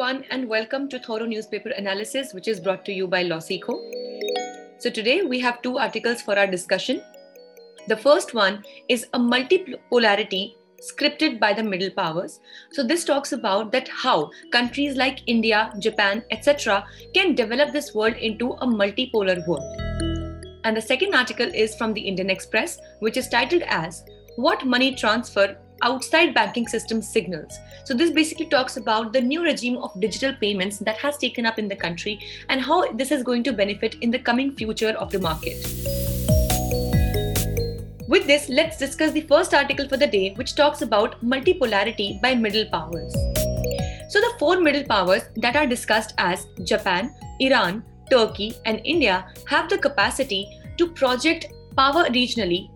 everyone, and welcome to Thorough Newspaper Analysis, which is brought to you by Losico. So, today we have two articles for our discussion. The first one is a multipolarity scripted by the middle powers. So, this talks about that how countries like India, Japan, etc., can develop this world into a multipolar world. And the second article is from the Indian Express, which is titled as What Money Transfer outside banking system signals. So, this basically talks about the new regime of digital payments that has taken up in the country and how this is going to benefit in the coming future of the market. With this, let's discuss the first article for the day, which talks about multipolarity by middle powers. So, the four middle powers that are discussed as Japan, Iran, Turkey, and India have the capacity to project power regionally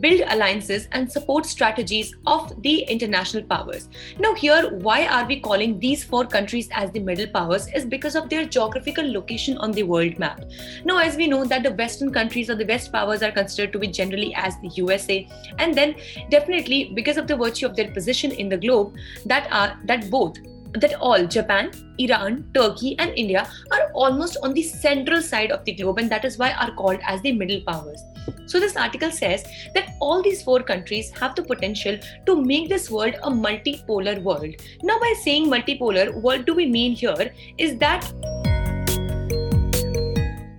build alliances and support strategies of the international powers. Now, here, why are we calling these four countries as the middle powers? Is because of their geographical location on the world map. Now, as we know that the Western countries or the West powers are considered to be generally as the USA, and then definitely because of the virtue of their position in the globe, that are that both that all Japan, Iran, Turkey, and India are almost on the central side of the globe, and that is why are called as the middle powers. So, this article says that all these four countries have the potential to make this world a multipolar world. Now, by saying multipolar, what do we mean here is that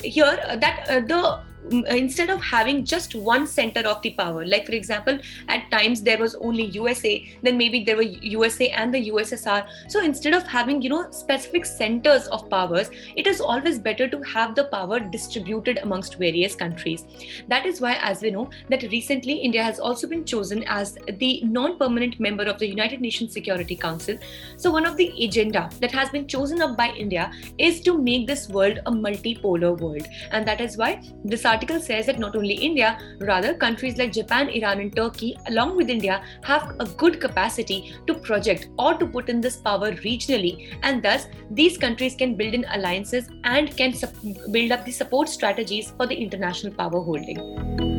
here uh, that uh, the Uh, instead of having just one center of the power like for example at times there was only usa then maybe there were usa and the ussr so instead of having you know specific centers of powers it is always better to have the power distributed amongst various countries. That is why as we know that recently india has also been chosen as the non-permanent member of the united nations security council. So one of the agenda that has been chosen up by india is to make this world a multipolar world. And that is why this article says that not only India, rather countries like Japan, Iran, and Turkey, along with India, have a good capacity to project or to put in this power regionally, and thus these countries can build in alliances and can build up the support strategies for the international power holding.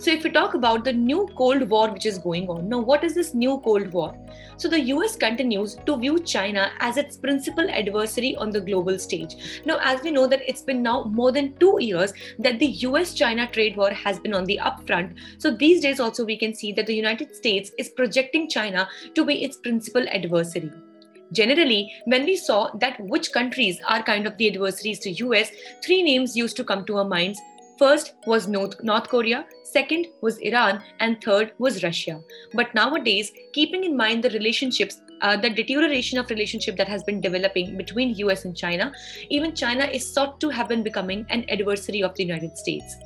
So, if we talk about the new Cold War which is going on, now what is this new Cold War? So, the US continues to view China as its principal adversary on the global stage. Now, as we know that it's been now more than two years that the US China trade war has been on the upfront. So, these days also we can see that the United States is projecting China to be its principal adversary generally when we saw that which countries are kind of the adversaries to us three names used to come to our minds First was North, North Korea, second was Iran, and third was Russia. But nowadays, keeping in mind the relationships, uh, the deterioration of relationship that has been developing between US and China, even China is sought to have been becoming an adversary of the United States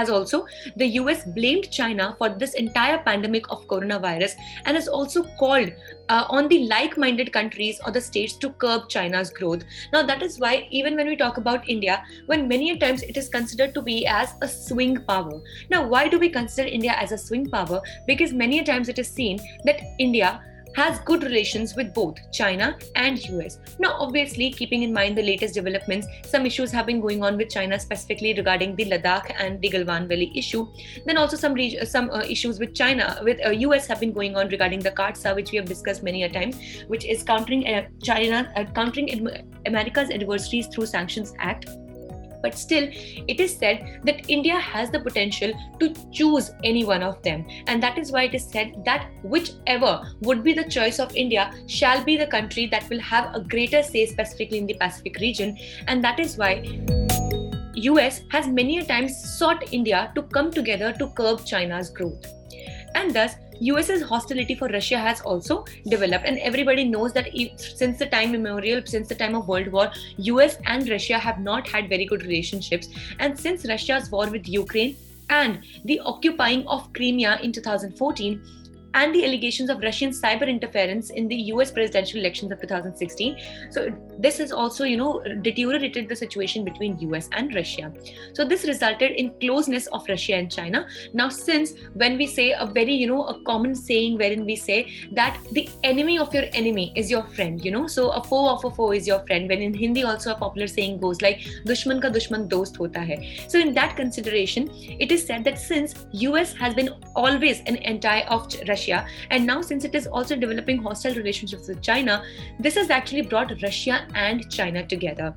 as also the US blamed China for this entire pandemic of coronavirus and has also called uh, on the like minded countries or the states to curb China's growth. Now, that is why, even when we talk about India, when many times it is considered to be as a swing power. Now, why do we consider India as a swing power? Because many times it is seen that India has good relations with both China and US. Now, obviously, keeping in mind the latest developments, some issues have been going on with China, specifically regarding the Ladakh and the Galwan Valley issue. Then also some reg- some uh, issues with China, with uh, US have been going on regarding the CAATSA, which we have discussed many a time, which is countering uh, China, uh, countering America's adversaries through Sanctions Act but still it is said that India has the potential to choose any one of them. And that is why it is said that whichever would be the choice of India shall be the country that will have a greater say specifically in the Pacific region. And that is why US has many a times sought India to come together to curb China's growth. And thus, US's hostility for Russia has also developed, and everybody knows that since the time immemorial, since the time of World War, US and Russia have not had very good relationships. And since Russia's war with Ukraine and the occupying of Crimea in 2014, and the allegations of Russian cyber interference in the US presidential elections of 2016. So this has also, you know, deteriorated the situation between US and Russia. So this resulted in closeness of Russia and China. Now, since when we say a very, you know, a common saying wherein we say that the enemy of your enemy is your friend, you know, so a foe of a foe is your friend. When in Hindi also a popular saying goes like dushman ka dushman dost hota hai. So in that consideration, it is said that since US has been always an anti of Russia Russia, and now since it is also developing hostile relationships with China, this has actually brought Russia and China together.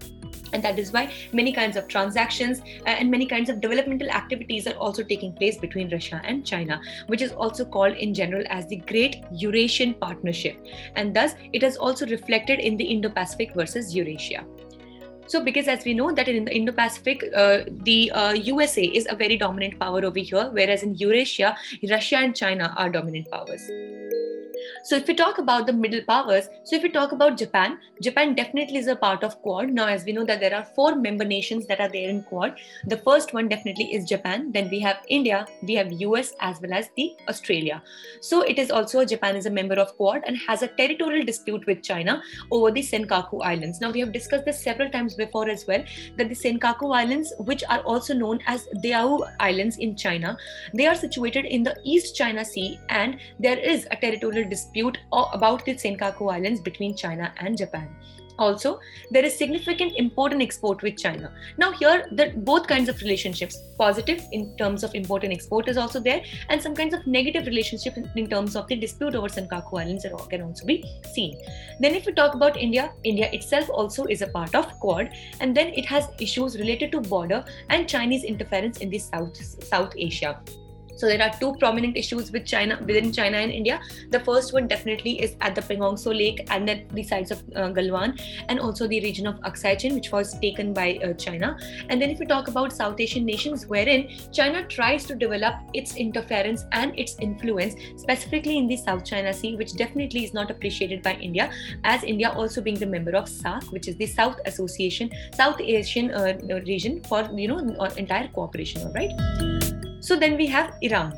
And that is why many kinds of transactions and many kinds of developmental activities are also taking place between russia and china which is also called in general as the great eurasian partnership. And thus it is also reflected in the indo-pacific versus eurasia so, because as we know that in the Indo-Pacific, uh, the uh, USA is a very dominant power over here, whereas in Eurasia, Russia and China are dominant powers. So if we talk about the middle powers, so if we talk about Japan, Japan definitely is a part of Quad. Now, as we know that there are four member nations that are there in Quad. The first one definitely is Japan. Then we have India, we have US as well as the Australia. So it is also Japan is a member of Quad and has a territorial dispute with China over the Senkaku Islands. Now we have discussed this several times before as well that the Senkaku Islands, which are also known as Diaoyu Islands in China, they are situated in the East China Sea and there is a territorial dispute about the Senkaku Islands between China and Japan. Also, there is significant import and export with China. Now, here, the both kinds of relationships, positive in terms of import and export, is also there, and some kinds of negative relationship in, terms of the dispute over Senkaku Islands can also be seen. Then, if we talk about India, India itself also is a part of Quad, and then it has issues related to border and Chinese interference in the South South Asia. So there are two prominent issues with China within China and India. The first one definitely is at the Pangong Tso Lake and then the sides of uh, Galwan and also the region of Aksai Chin, which was taken by uh, China. And then if we talk about South Asian nations, wherein China tries to develop its interference and its influence specifically in the South China Sea, which definitely is not appreciated by India, as India also being the member of SAARC, which is the South Association, South Asian uh, region for you know entire cooperation. All right. So then we have Iran.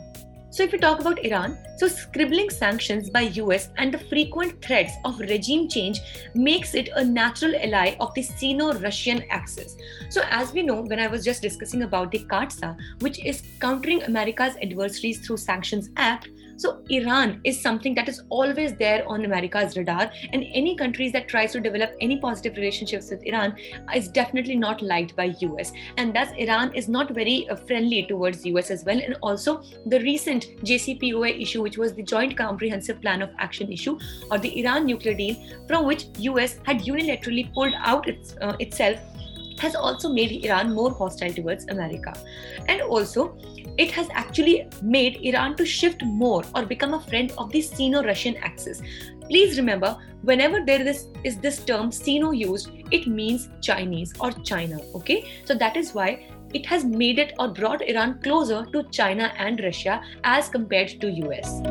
So if we talk about Iran, so scribbling sanctions by US and the frequent threats of regime change makes it a natural ally of the Sino-Russian axis. So as we know, when I was just discussing about the CAATSA, which is countering America's adversaries through sanctions act, so Iran is something that is always there on America's radar, and any countries that tries to develop any positive relationships with Iran is definitely not liked by US, and thus Iran is not very uh, friendly towards US as well. And also the recent JCPOA issue, which was the Joint Comprehensive Plan of Action issue, or the Iran nuclear deal, from which US had unilaterally pulled out its, uh, itself has also made Iran more hostile towards America. And also, it has actually made Iran to shift more or become a friend of the Sino Russian axis. Please remember, whenever there is, is this term Sino used, it means Chinese or China. Okay, so that is why it has made it or brought Iran closer to China and Russia as compared to US.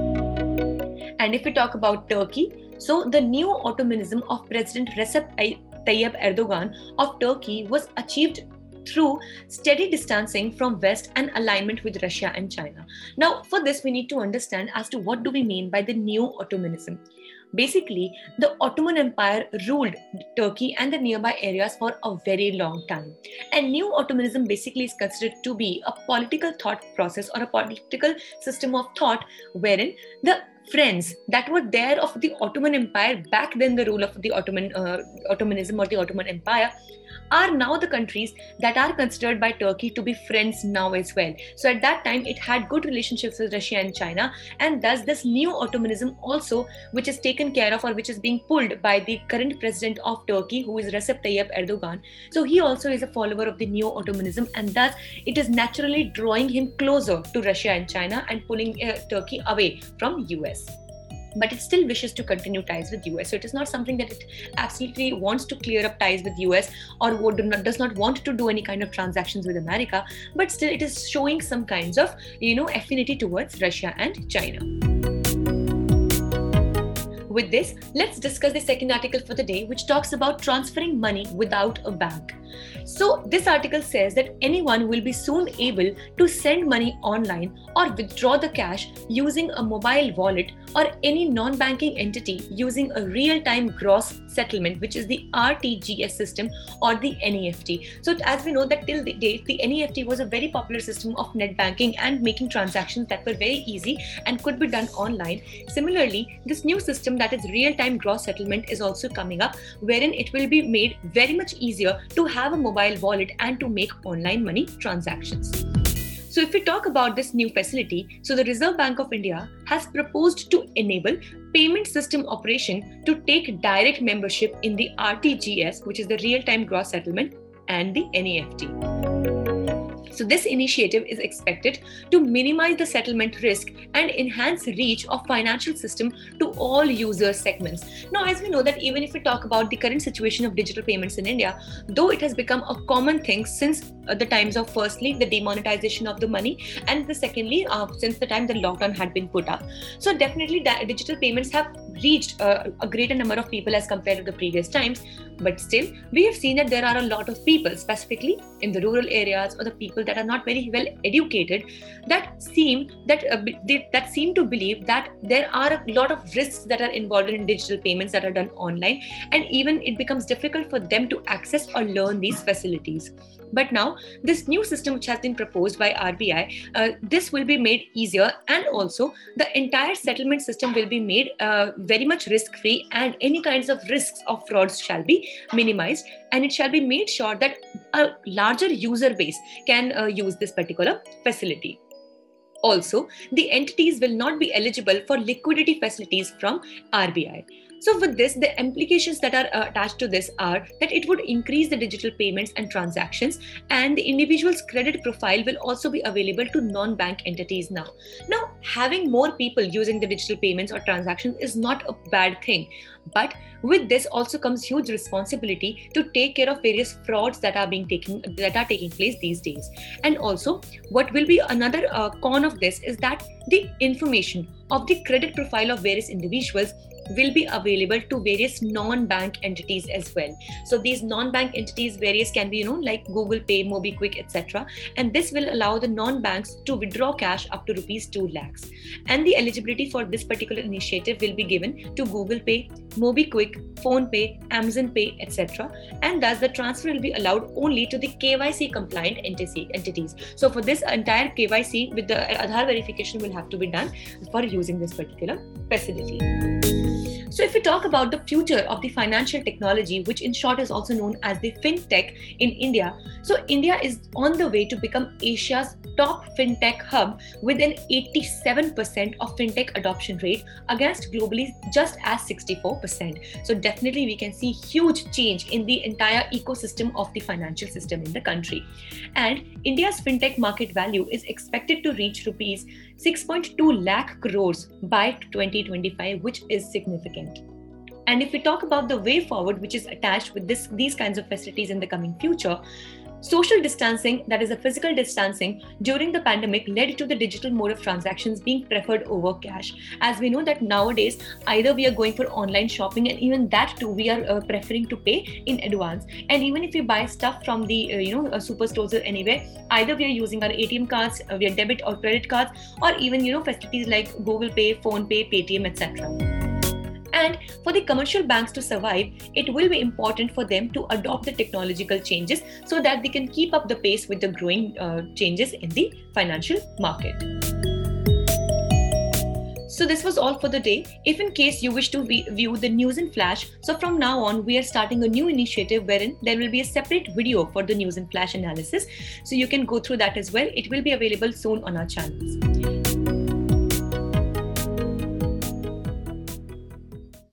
And if we talk about Turkey, so the new Ottomanism of President Recep Tayyip Erdogan of Turkey was achieved through steady distancing from West and alignment with Russia and China. Now, for this, we need to understand as to what do we mean by the new Ottomanism. Basically, the Ottoman Empire ruled Turkey and the nearby areas for a very long time. And new Ottomanism basically is considered to be a political thought process or a political system of thought wherein the friends that were there of the Ottoman Empire back then, the rule of the Ottoman uh, Ottomanism or the Ottoman Empire, are now the countries that are considered by Turkey to be friends now as well. So at that time, it had good relationships with Russia and China, and thus this new Ottomanism also, which is taken care of or which is being pulled by the current president of Turkey, who is Recep Tayyip Erdogan. So he also is a follower of the new Ottomanism, and thus it is naturally drawing him closer to Russia and China and pulling uh, Turkey away from US but it still wishes to continue ties with us so it is not something that it absolutely wants to clear up ties with us or does not want to do any kind of transactions with america but still it is showing some kinds of you know affinity towards russia and china with this, let's discuss the second article for the day, which talks about transferring money without a bank. So, this article says that anyone will be soon able to send money online or withdraw the cash using a mobile wallet or any non banking entity using a real time gross settlement, which is the RTGS system or the NEFT. So, as we know, that till the date, the NEFT was a very popular system of net banking and making transactions that were very easy and could be done online. Similarly, this new system that is real time gross settlement is also coming up, wherein it will be made very much easier to have a mobile wallet and to make online money transactions. So, if we talk about this new facility, so the Reserve Bank of India has proposed to enable payment system operation to take direct membership in the RTGS, which is the real time gross settlement, and the NEFT. So, this initiative is expected to minimize the settlement risk and enhance reach of financial system to all user segments. Now, as we know that even if we talk about the current situation of digital payments in India, though it has become a common thing since uh, the times of firstly the demonetization of the money and the secondly uh, since the time the lockdown had been put up. So, definitely digital payments have reached uh, a greater number of people as compared to the previous times. But still, we have seen that there are a lot of people, specifically in the rural areas or the people that are not very well educated, that seem that uh, they, that seem to believe that there are a lot of risks that are involved in digital payments that are done online, and even it becomes difficult for them to access or learn these facilities. But now, this new system which has been proposed by RBI, uh, this will be made easier, and also the entire settlement system will be made uh, very much risk-free, and any kinds of risks of frauds shall be minimized, and it shall be made sure that a larger user base can uh, use this particular facility. Also, the entities will not be eligible for liquidity facilities from RBI. So, with this, the implications that are uh, attached to this are that it would increase the digital payments and transactions, and the individual's credit profile will also be available to non bank entities now. Now, having more people using the digital payments or transactions is not a bad thing. But with this also comes huge responsibility to take care of various frauds that are being taken that are taking place these days. And also, what will be another uh, con of this is that the information of the credit profile of various individuals will be available to various non-bank entities as well. So these non-bank entities various can be you know like google pay MobiKwik etc and this will allow the non-banks to withdraw cash up to rupees 2 lakhs. And the eligibility for this particular initiative will be given to google pay MobiKwik phone pay amazon pay etc and thus the transfer will be allowed only to the kyc compliant entities. So for this entire kyc with the aadhaar verification will have to be done for using this particular facility so, if we talk about the future of the financial technology, which in short is also known as the fintech in India, so India is on the way to become Asia's top fintech hub with an 87% of fintech adoption rate against globally just as 64%. So, definitely we can see huge change in the entire ecosystem of the financial system in the country. And India's fintech market value is expected to reach rupees 6.2 lakh crores by 2025, which is significant. And if we talk about the way forward, which is attached with this, these kinds of facilities in the coming future, social distancing, that is, a physical distancing during the pandemic, led to the digital mode of transactions being preferred over cash. As we know that nowadays, either we are going for online shopping, and even that too, we are uh, preferring to pay in advance. And even if we buy stuff from the uh, you know uh, superstores or anywhere, either we are using our ATM cards, uh, we are debit or credit cards, or even you know facilities like Google Pay, PhonePe, Paytm, etc. And for the commercial banks to survive, it will be important for them to adopt the technological changes so that they can keep up the pace with the growing uh, changes in the financial market. So this was all for the day. If in case you wish to view the news in flash, so from now on we are starting a new initiative wherein there will be a separate video for the news in flash analysis. So you can go through that as well. It will be available soon on our channels.